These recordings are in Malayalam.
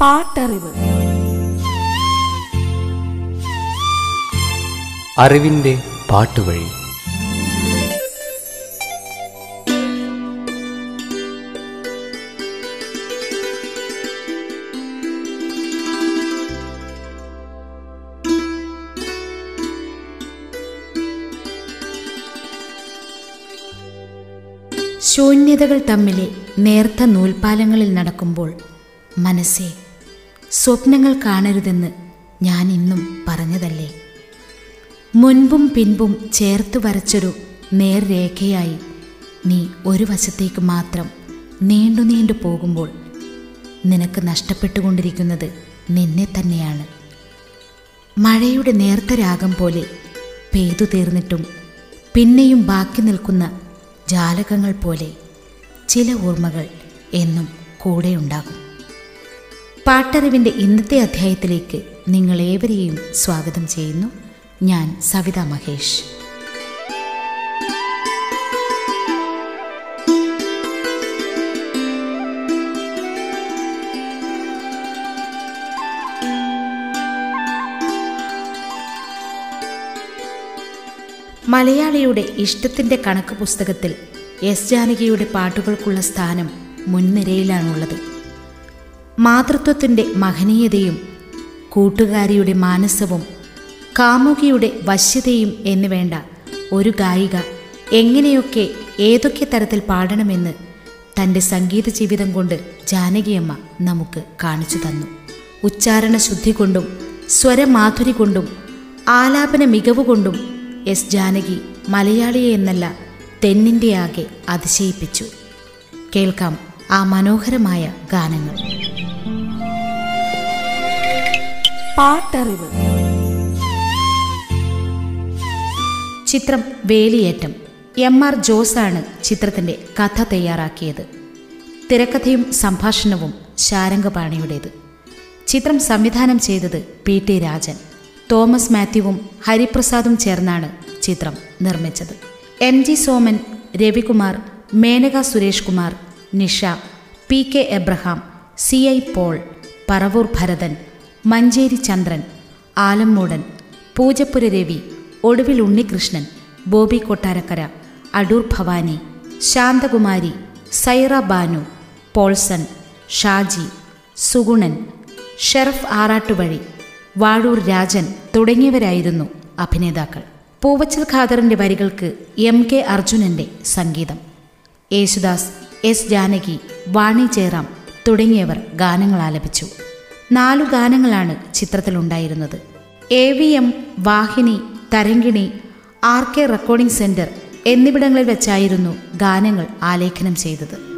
പാട്ടറിവ്. അറിവിന്റെ പാട്ടുവഴി. ശൂന്യതകൾ തമ്മിലെ നേർത്ത നൂൽപ്പാലങ്ങളിൽ നടക്കുമ്പോൾ മനസ്സേ സ്വപ്നങ്ങൾ കാണരുതെന്ന് ഞാൻ ഇന്നും പറഞ്ഞതല്ലേ? മുൻപും പിൻപും ചേർത്ത് വരച്ചൊരു നേർരേഖയായി നീ ഒരു വശത്തേക്ക് മാത്രം നീണ്ടു നീണ്ടു പോകുമ്പോൾ നിനക്ക് നഷ്ടപ്പെട്ടുകൊണ്ടിരിക്കുന്നത് നിന്നെ തന്നെയാണ്. മഴയുടെ നേർത്ത രാഗം പോലെ പെയ്തു തീർന്നിട്ടും പിന്നെയും ബാക്കി നിൽക്കുന്ന ജാലകങ്ങൾ പോലെ ചില ഓർമ്മകൾ എന്നും കൂടെയുണ്ടാകും പാട്ടറിവിന്റെ ഇന്നത്തെ അധ്യായത്തിലേക്ക് നിങ്ങളേവരെയും സ്വാഗതം ചെയ്യുന്നു. ഞാൻ സവിത മഹേഷ്. മലയാളിയുടെ ഇഷ്ടത്തിന്റെ കണക്ക് പുസ്തകത്തിൽ എസ് ജാനകിയുടെ പാട്ടുകൾക്കുള്ള സ്ഥാനം മുൻനിരയിലാണുള്ളത്. മാതൃത്വത്തിന്റെ മഹനീയതയും കൂട്ടുകാരിയുടെ മാനസവും കാമുകിയുടെ വശ്യതയും എന്ന് വേണ്ട ഒരു ഗായിക എങ്ങനെയൊക്കെ ഏതൊക്കെ തരത്തിൽ പാടണമെന്ന് തന്റെ സംഗീത ജീവിതം കൊണ്ട് ജാനകിയമ്മ നമുക്ക് കാണിച്ചു തന്നു. ഉച്ചാരണ ശുദ്ധി കൊണ്ടും സ്വരമാധുരി കൊണ്ടും ആലാപന മികവ് കൊണ്ടും എസ് ജാനകി മലയാളിയെ എന്നല്ല തെന്നിന്റെ ആകെ അതിശയിപ്പിച്ചു. കേൾക്കാം ആ മനോഹരമായ ഗാനങ്ങൾ. പാട്ടറിവ്. ചിത്രം വേലിയേറ്റം. എം ആർ ജോസാണ് ചിത്രത്തിന്റെ കഥ തയ്യാറാക്കിയത്. തിരക്കഥയും സംഭാഷണവും ശാരംഗപാണിയുടേത്. ചിത്രം സംവിധാനം ചെയ്തത് പി ടി രാജൻ. തോമസ് മാത്യുവും ഹരിപ്രസാദും ചേർന്നാണ് ചിത്രം നിർമ്മിച്ചത്. M G Soman Ravikumar Menaka Suresh Kumar Nisha P K Abraham C I Paul Paravoor Bharathan Manjeri Chandran Alummoodan Poojappura Ravi Oduvil Unnikrishnan Bobby Kottarakkara Adoor Bhavani Shanthakumari Saira Banu Paulson Shaji Sugunan Sheraf Arattuvazhi Vazhoor Rajan തുടങ്ങിയവരായിരുന്നു അഭിനേതാക്കൾ. പൂവച്ചൽ ഖാദറിന്റെ വരികൾക്ക് എം കെ അർജുനന്റെ സംഗീതം. യേശുദാസ് എസ് ജാനകി വാണി ജയറാം തുടങ്ങിയവർ ഗാനങ്ങൾ ആലപിച്ചു. നാലു ഗാനങ്ങളാണ് ചിത്രത്തിലുണ്ടായിരുന്നത്. A V M Vahini Tharangini R K recording centre എന്നിവിടങ്ങളിൽ വെച്ചായിരുന്നു ഗാനങ്ങൾ ആലേഖനം ചെയ്തത്.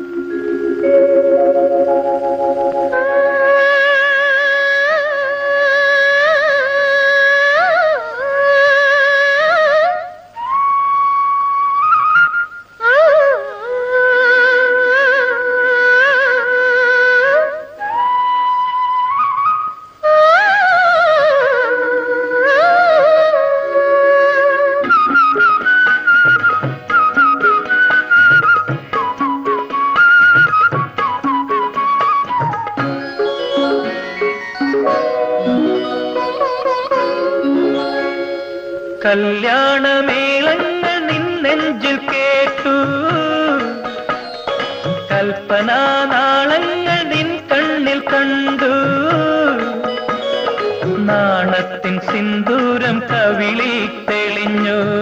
കണ്ടു. നാണത്തിൻ സിന്ദൂരം കവിളി തെളിഞ്ഞു.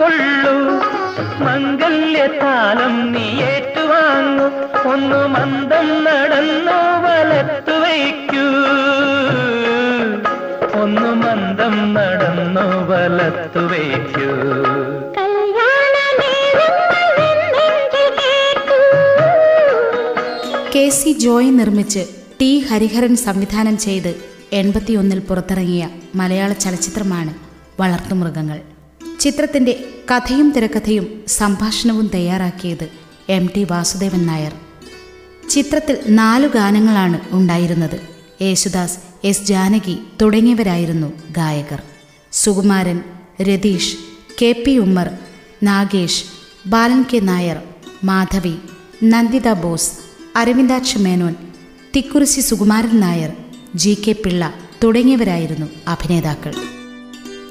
കൊള്ളു മംഗല്യത്താലം നീ ഏറ്റുവാങ്ങു. ഒന്നു മന്ദം നടന്നു വലത്തു വയ്ക്കൂ. ഒന്നു മന്ദം നടന്നു വലത്തു വയ്ക്കൂ. കെ സി ജോയ് നിർമ്മിച്ച് ടി ഹരിഹരൻ സംവിധാനം ചെയ്ത് എൺപത്തിയൊന്നിൽ പുറത്തിറങ്ങിയ മലയാള ചലച്ചിത്രമാണ് വളർത്തുമൃഗങ്ങൾ ചിത്രത്തിന്റെ കഥയും തിരക്കഥയും സംഭാഷണവും തയ്യാറാക്കിയത് എം ടി വാസുദേവൻ നായർ. ചിത്രത്തിൽ നാലു ഗാനങ്ങളാണ് ഉണ്ടായിരുന്നത്. യേശുദാസ് എസ് ജാനകി തുടങ്ങിയവരായിരുന്നു ഗായകർ. Sukumaran Ratheesh K P Ummer Nagesh Balan K Nair Madhavi Nanditha Bose Aravindaksha Menon Thikkurissy Sukumaran Nair G K Pillai തുടങ്ങിയവരായിരുന്നു അഭിനേതാക്കൾ.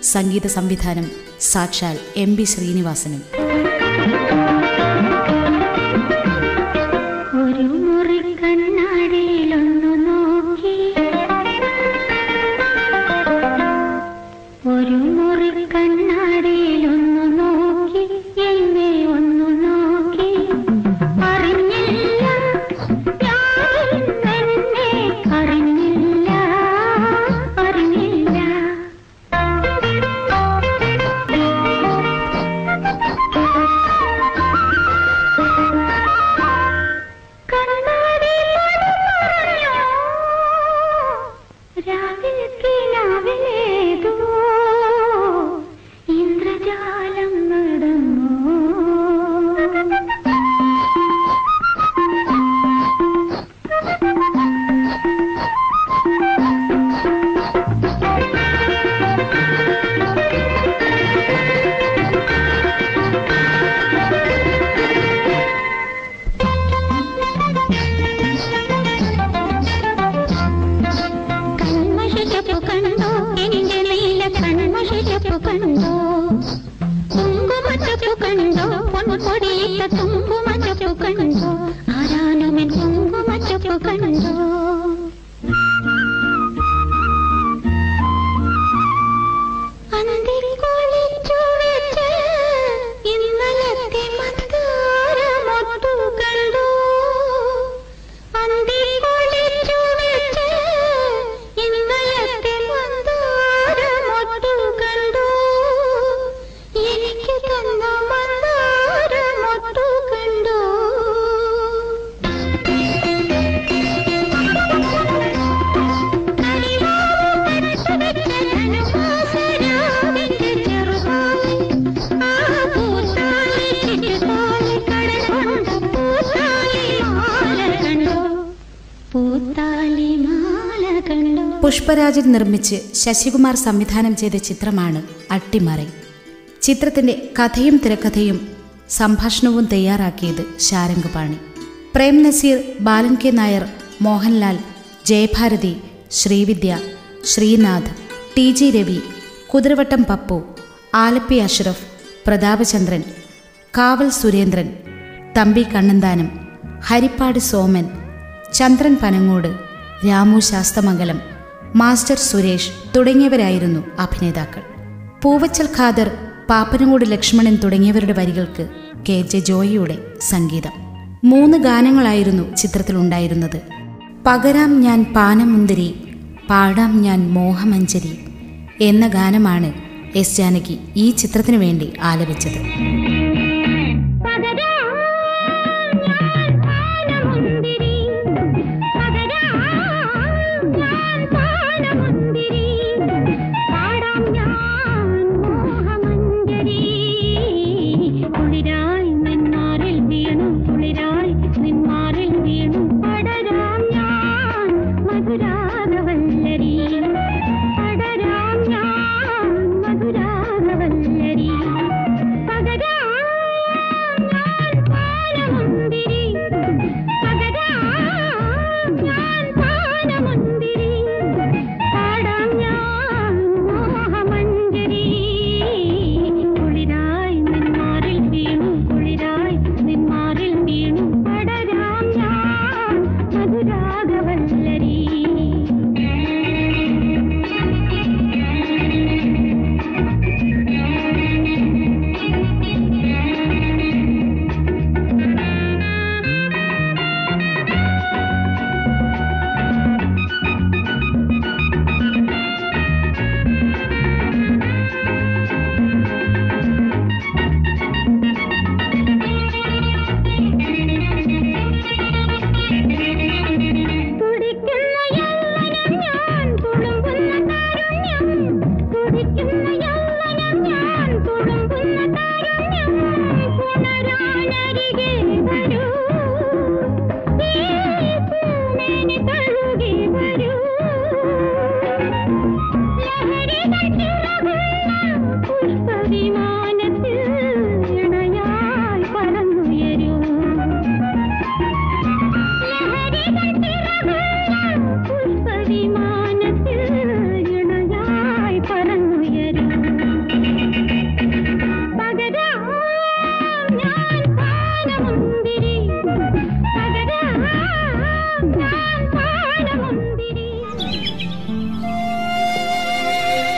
സംഗീത സംവിധാനം സാക്ഷാൽ എം ബി ശ്രീനിവാസനും. ഒരു മുറി കണ്ണാടിയിലൊന്നു थोड़ी तो तुम കണ്ടോ പുഷ്പരാജിൽ നിർമ്മിച്ച് ശശികുമാർ സംവിധാനം ചെയ്ത ചിത്രമാണ് അട്ടിമറി. ചിത്രത്തിന്റെ കഥയും തിരക്കഥയും സംഭാഷണവും തയ്യാറാക്കിയത് Sarangapani. Prem Nazir Balan K Nair Mohanlal Jayabharathi Srividya Srinath T G Ravi Kuthiravattam Pappu Alleppey Ashraf Prathapachandran Kaval Surendran Thampi Kannanthanam Harippad Soman Chandran Panangode Ramu Sasthamangalam Master Suresh തുടങ്ങിയവരായിരുന്നു അഭിനേതാക്കൾ. പൂവച്ചൽ ഖാദർ പാപ്പനങ്ങോട് ലക്ഷ്മണൻ തുടങ്ങിയവരുടെ വരികൾക്ക് കെ ജെ ജോയിയുടെ സംഗീതം. മൂന്ന് ഗാനങ്ങളായിരുന്നു ചിത്രത്തിലുണ്ടായിരുന്നത് പകരാം ഞാൻ പാനമുന്തിരി പാടാം ഞാൻ മോഹമഞ്ചരി എന്ന ഗാനമാണ് എസ് ജാനകി ഈ ചിത്രത്തിനു വേണ്ടി ആലപിച്ചത്.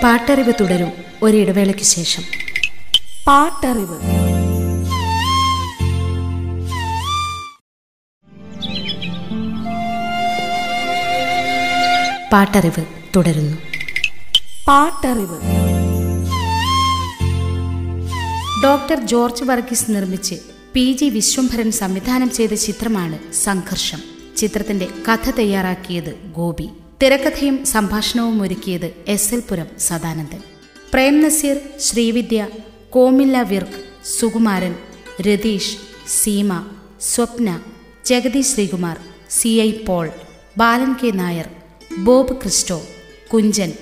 പാട്ടറിവ് തുടരും ഒരിടവേളയ്ക്ക് ശേഷം. പാട്ടറിവ്. പാട്ടറിവ് തുടരുന്നു. പാട്ടറിവ്. ഡോക്ടർ ജോർജ് വർഗീസ് നിർമ്മിച്ച് പി ജി വിശ്വംഭരൻ സംവിധാനം ചെയ്ത ചിത്രമാണ് സംഘർഷം. ചിത്രത്തിന്റെ കഥ തയ്യാറാക്കിയത് ഗോപി. തിരക്കഥയും സംഭാഷണവും ഒരുക്കിയത് S L Puram Sadanandan. Prem Nazir Srividya Komilla Virk Sukumaran Ratheesh Seema Swapna Jagadeesh Sreekumar C I Paul Balan K Nair Bob Christo Kunchan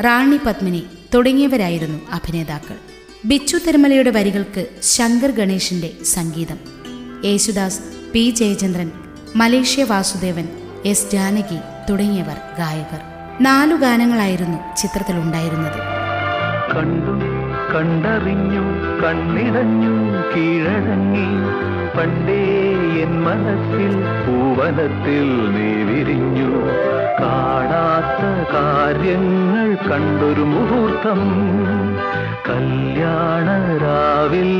Rani Padmini തുടങ്ങിയവരായിരുന്നു അഭിനേതാക്കൾ. ബിച്ചു തിരുമലയുടെ വരികൾക്ക് ശങ്കർ ഗണേഷിന്റെ സംഗീതം. Yesudas P Jayachandran Malaysia Vasudevan S Janaki തുടങ്ങിയവർ ഗായകർ. നാലു ഗാനങ്ങളായിരുന്നു ചിത്രത്തിലുണ്ടായിരുന്നത്. കണ്ടു കണ്ടറിഞ്ഞു കണ്ണിടഞ്ഞു കീഴടങ്ങി പണ്ടേ എൻ മനസ്സിൽ പൂവനത്തിൽ നീ വിരിഞ്ഞു കാണാത്ത കാര്യങ്ങൾ കണ്ടൊരു മുഹൂർത്തം. കല്യാണ രാവിൽ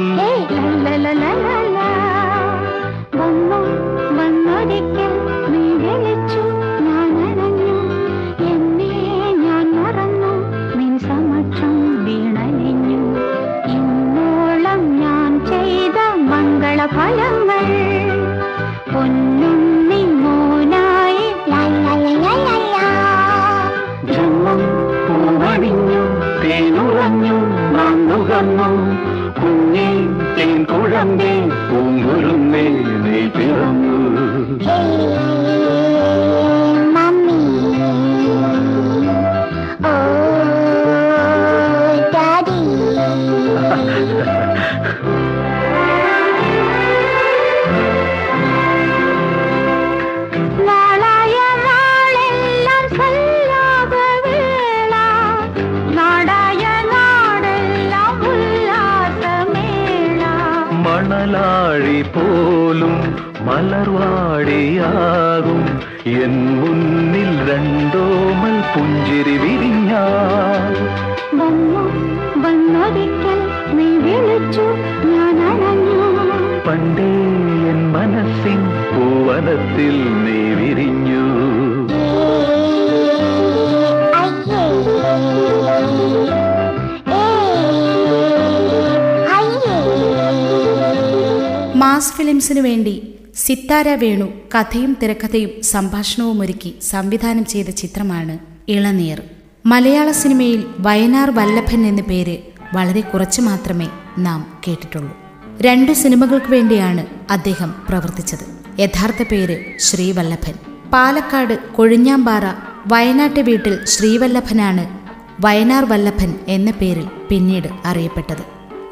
മനസ്സിൻ പൂവനത്തിൽ നീ വിരിഞ്ഞു. അയ്യേ. അയ്യേ. മാസ് ഫിലിംസിനു വേണ്ടി സിത്താര വേണു കഥയും തിരക്കഥയും സംഭാഷണവും ഒരുക്കി സംവിധാനം ചെയ്ത ചിത്രമാണ് ഇളനീർ. മലയാള സിനിമയിൽ വയനാർ വല്ലഭൻ എന്ന പേര് വളരെ കുറച്ചു മാത്രമേ നാം കേട്ടിട്ടുള്ളൂ. രണ്ടു സിനിമകൾക്ക് വേണ്ടിയാണ് അദ്ദേഹം പ്രവർത്തിച്ചത്. യഥാർത്ഥ പേര് ശ്രീവല്ലഭൻ. പാലക്കാട് കൊഴിഞ്ഞാമ്പാറ വയനാട്ടെ വീട്ടിൽ ശ്രീവല്ലഭനാണ് വയനാർ വല്ലഭൻ എന്ന പേരിൽ പിന്നീട് അറിയപ്പെട്ടത്.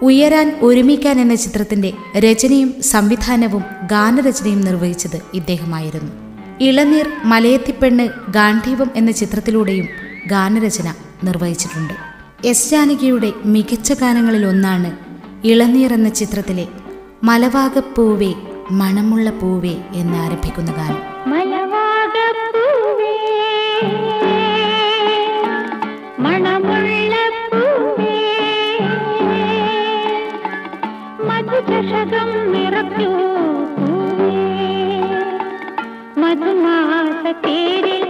ഉയരാൻ ഒരുമിക്കാൻ എന്ന ചിത്രത്തിന്റെ രചനയും സംവിധാനവും ഗാനരചനയും നിർവഹിച്ചത് ഇദ്ദേഹമായിരുന്നു. ഇളനീർ മലയത്തിപ്പെണ്ണ് ഗാന്ധീവം എന്ന ചിത്രത്തിലൂടെയും ഗാനരചന നിർവഹിച്ചിട്ടുണ്ട്. എസ് ജാനകിയുടെ മികച്ച ഗാനങ്ങളിൽ ഒന്നാണ് ഇളനീർ എന്ന ചിത്രത്തിലെ മലവാകപ്പൂവേ മണമുള്ള പൂവേ എന്ന് ആരംഭിക്കുന്ന ഗാനം മധുമാസ തേരിൽ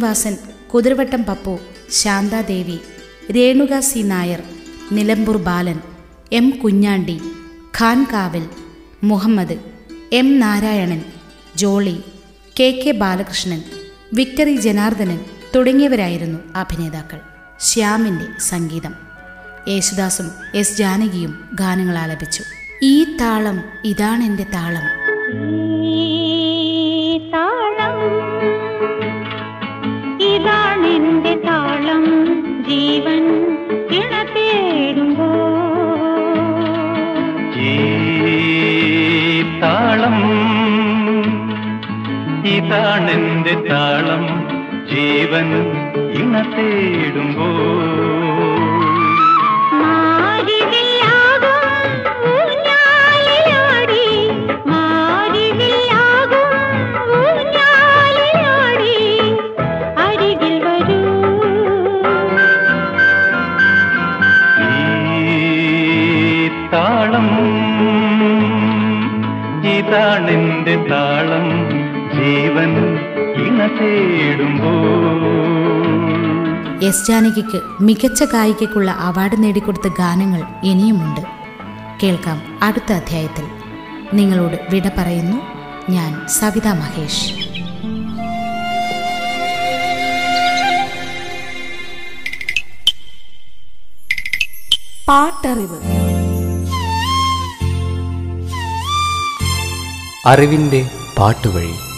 Sreenivasan Kuthiravattam Pappu Santhadevi Renuka C Nair Nilambur Balan M Kunjandi Khan Kaval Muhammad M Narayanan Jolly K K Balakrishnan Victory Janardhanan തുടങ്ങിയവരായിരുന്നു അഭിനേതാക്കൾ. ശ്യാമിന്റെ സംഗീതം. യേശുദാസും എസ് ജാനകിയും ഗാനങ്ങൾ ആലപിച്ചു ഈ താളം ഇതാണെന്റെ താളം. ഇതാണെന്റെ താളം ജീവൻ ഇണ തേടുമ്പോ. താളം ഇതാണെന്റെ താളം ജീവൻ ഇണ തേടുമ്പോൾ എസ് ജാനകിക്ക് മികച്ച ഗായികയ്ക്കുള്ള അവാർഡ് നേടിക്കൊടുത്ത ഗാനങ്ങൾ ഇനിയുമുണ്ട്. കേൾക്കാം അടുത്ത അധ്യായത്തിൽ. നിങ്ങളോട് വിട പറയുന്നു ഞാൻ സവിത മഹേഷ്. പാട്ടറിവ്. അറിവിന്റെ പാട്ടുവഴി.